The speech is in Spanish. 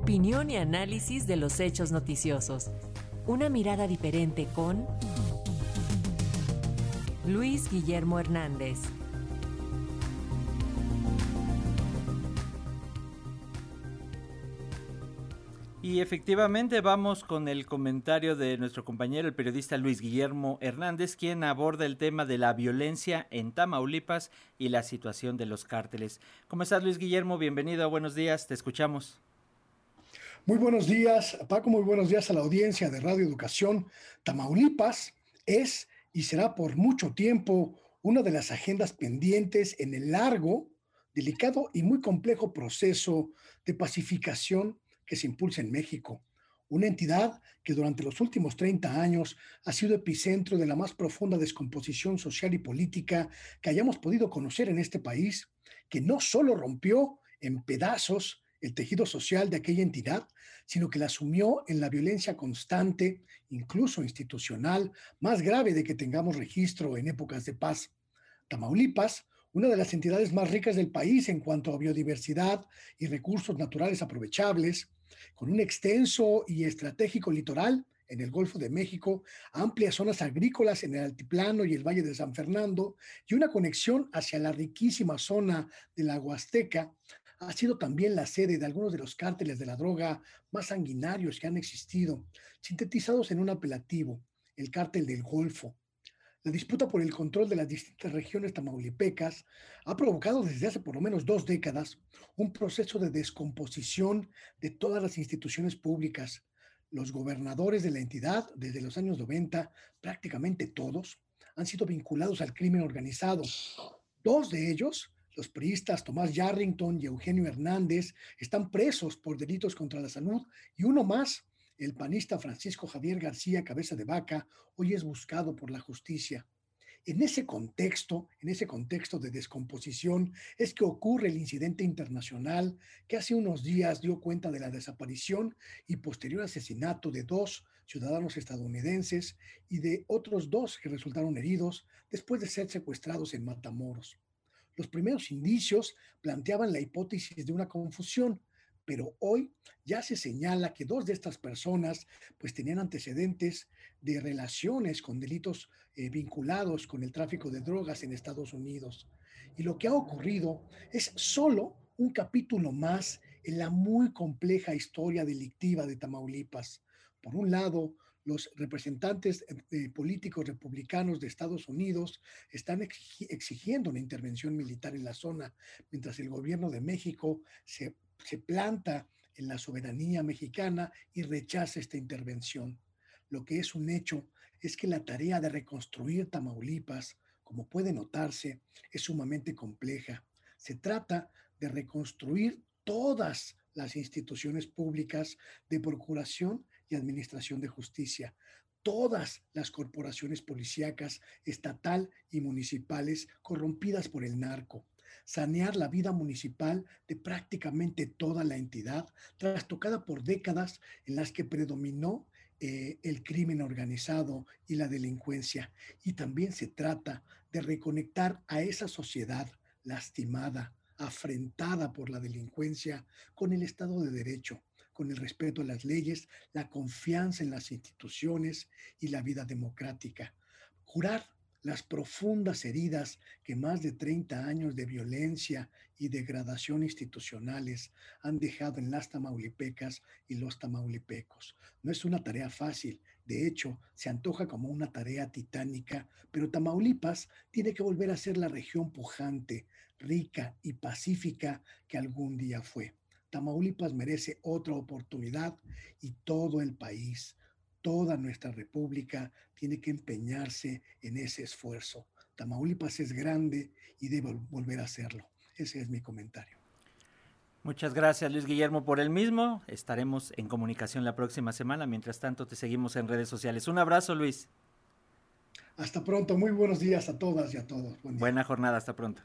Opinión y análisis de los hechos noticiosos. Una mirada diferente con Luis Guillermo Hernández. Y efectivamente vamos con el comentario de nuestro compañero, el periodista Luis Guillermo Hernández, quien aborda el tema de la violencia en Tamaulipas y la situación de los cárteles. ¿Cómo estás Luis Guillermo? Bienvenido, buenos días, te escuchamos. Muy buenos días, Paco, muy buenos días a la audiencia de Radio Educación. Tamaulipas es y será por mucho tiempo una de las agendas pendientes en el largo, delicado y muy complejo proceso de pacificación que se impulsa en México, una entidad que durante los últimos 30 años ha sido epicentro de la más profunda descomposición social y política que hayamos podido conocer en este país, que no solo rompió en pedazos el tejido social de aquella entidad, sino que la asumió en la violencia constante, incluso institucional, más grave de que tengamos registro en épocas de paz. Tamaulipas una de las entidades más ricas del país en cuanto a biodiversidad y recursos naturales aprovechables, con un extenso y estratégico litoral en el Golfo de México, amplias zonas agrícolas en el Altiplano y el Valle de San Fernando y una conexión hacia la riquísima zona de la Huasteca, ha sido también la sede de algunos de los cárteles de la droga más sanguinarios que han existido, sintetizados en un apelativo, el cártel del Golfo, la disputa por el control de las distintas regiones tamaulipecas ha provocado desde hace por lo menos dos décadas un proceso de descomposición de todas las instituciones públicas. Los gobernadores de la entidad, desde los años 90, prácticamente todos, han sido vinculados al crimen organizado. Dos de ellos, los priistas Tomás Yarrington y Eugenio Hernández, están presos por delitos contra la salud y uno más, el panista Francisco Javier García Cabeza de Vaca hoy es buscado por la justicia. En ese contexto, en ese contexto de descomposición, es que ocurre el incidente internacional que hace unos días dio cuenta de la desaparición y posterior asesinato de dos ciudadanos estadounidenses y de otros dos que resultaron heridos después de ser secuestrados en Matamoros. Los primeros indicios planteaban la hipótesis de una confusión, pero hoy ya se señala que dos de estas personas pues tenían antecedentes de relaciones con delitos eh, vinculados con el tráfico de drogas en Estados Unidos. Y lo que ha ocurrido es solo un capítulo más en la muy compleja historia delictiva de Tamaulipas. Por un lado, los representantes eh, políticos republicanos de Estados Unidos están exigiendo una intervención militar en la zona, mientras el gobierno de México se se planta en la soberanía mexicana y rechaza esta intervención. Lo que es un hecho es que la tarea de reconstruir Tamaulipas, como puede notarse, es sumamente compleja. Se trata de reconstruir todas las instituciones públicas de procuración y administración de justicia, todas las corporaciones policíacas estatal y municipales corrompidas por el narco, sanear la vida municipal de prácticamente toda la entidad, trastocada por décadas en las que predominó eh, el crimen organizado y la delincuencia. Y también se trata de reconectar a esa sociedad lastimada, afrentada por la delincuencia, con el Estado de Derecho, con el respeto a las leyes, la confianza en las instituciones y la vida democrática. Jurar las profundas heridas que más de 30 años de violencia y degradación institucionales han dejado en las tamaulipecas y los tamaulipecos. No es una tarea fácil, de hecho, se antoja como una tarea titánica, pero Tamaulipas tiene que volver a ser la región pujante, rica y pacífica que algún día fue. Tamaulipas merece otra oportunidad y todo el país toda nuestra república tiene que empeñarse en ese esfuerzo. Tamaulipas es grande y debe volver a hacerlo. Ese es mi comentario. Muchas gracias Luis Guillermo por el mismo. Estaremos en comunicación la próxima semana. Mientras tanto, te seguimos en redes sociales. Un abrazo Luis. Hasta pronto. Muy buenos días a todas y a todos. Buena jornada. Hasta pronto.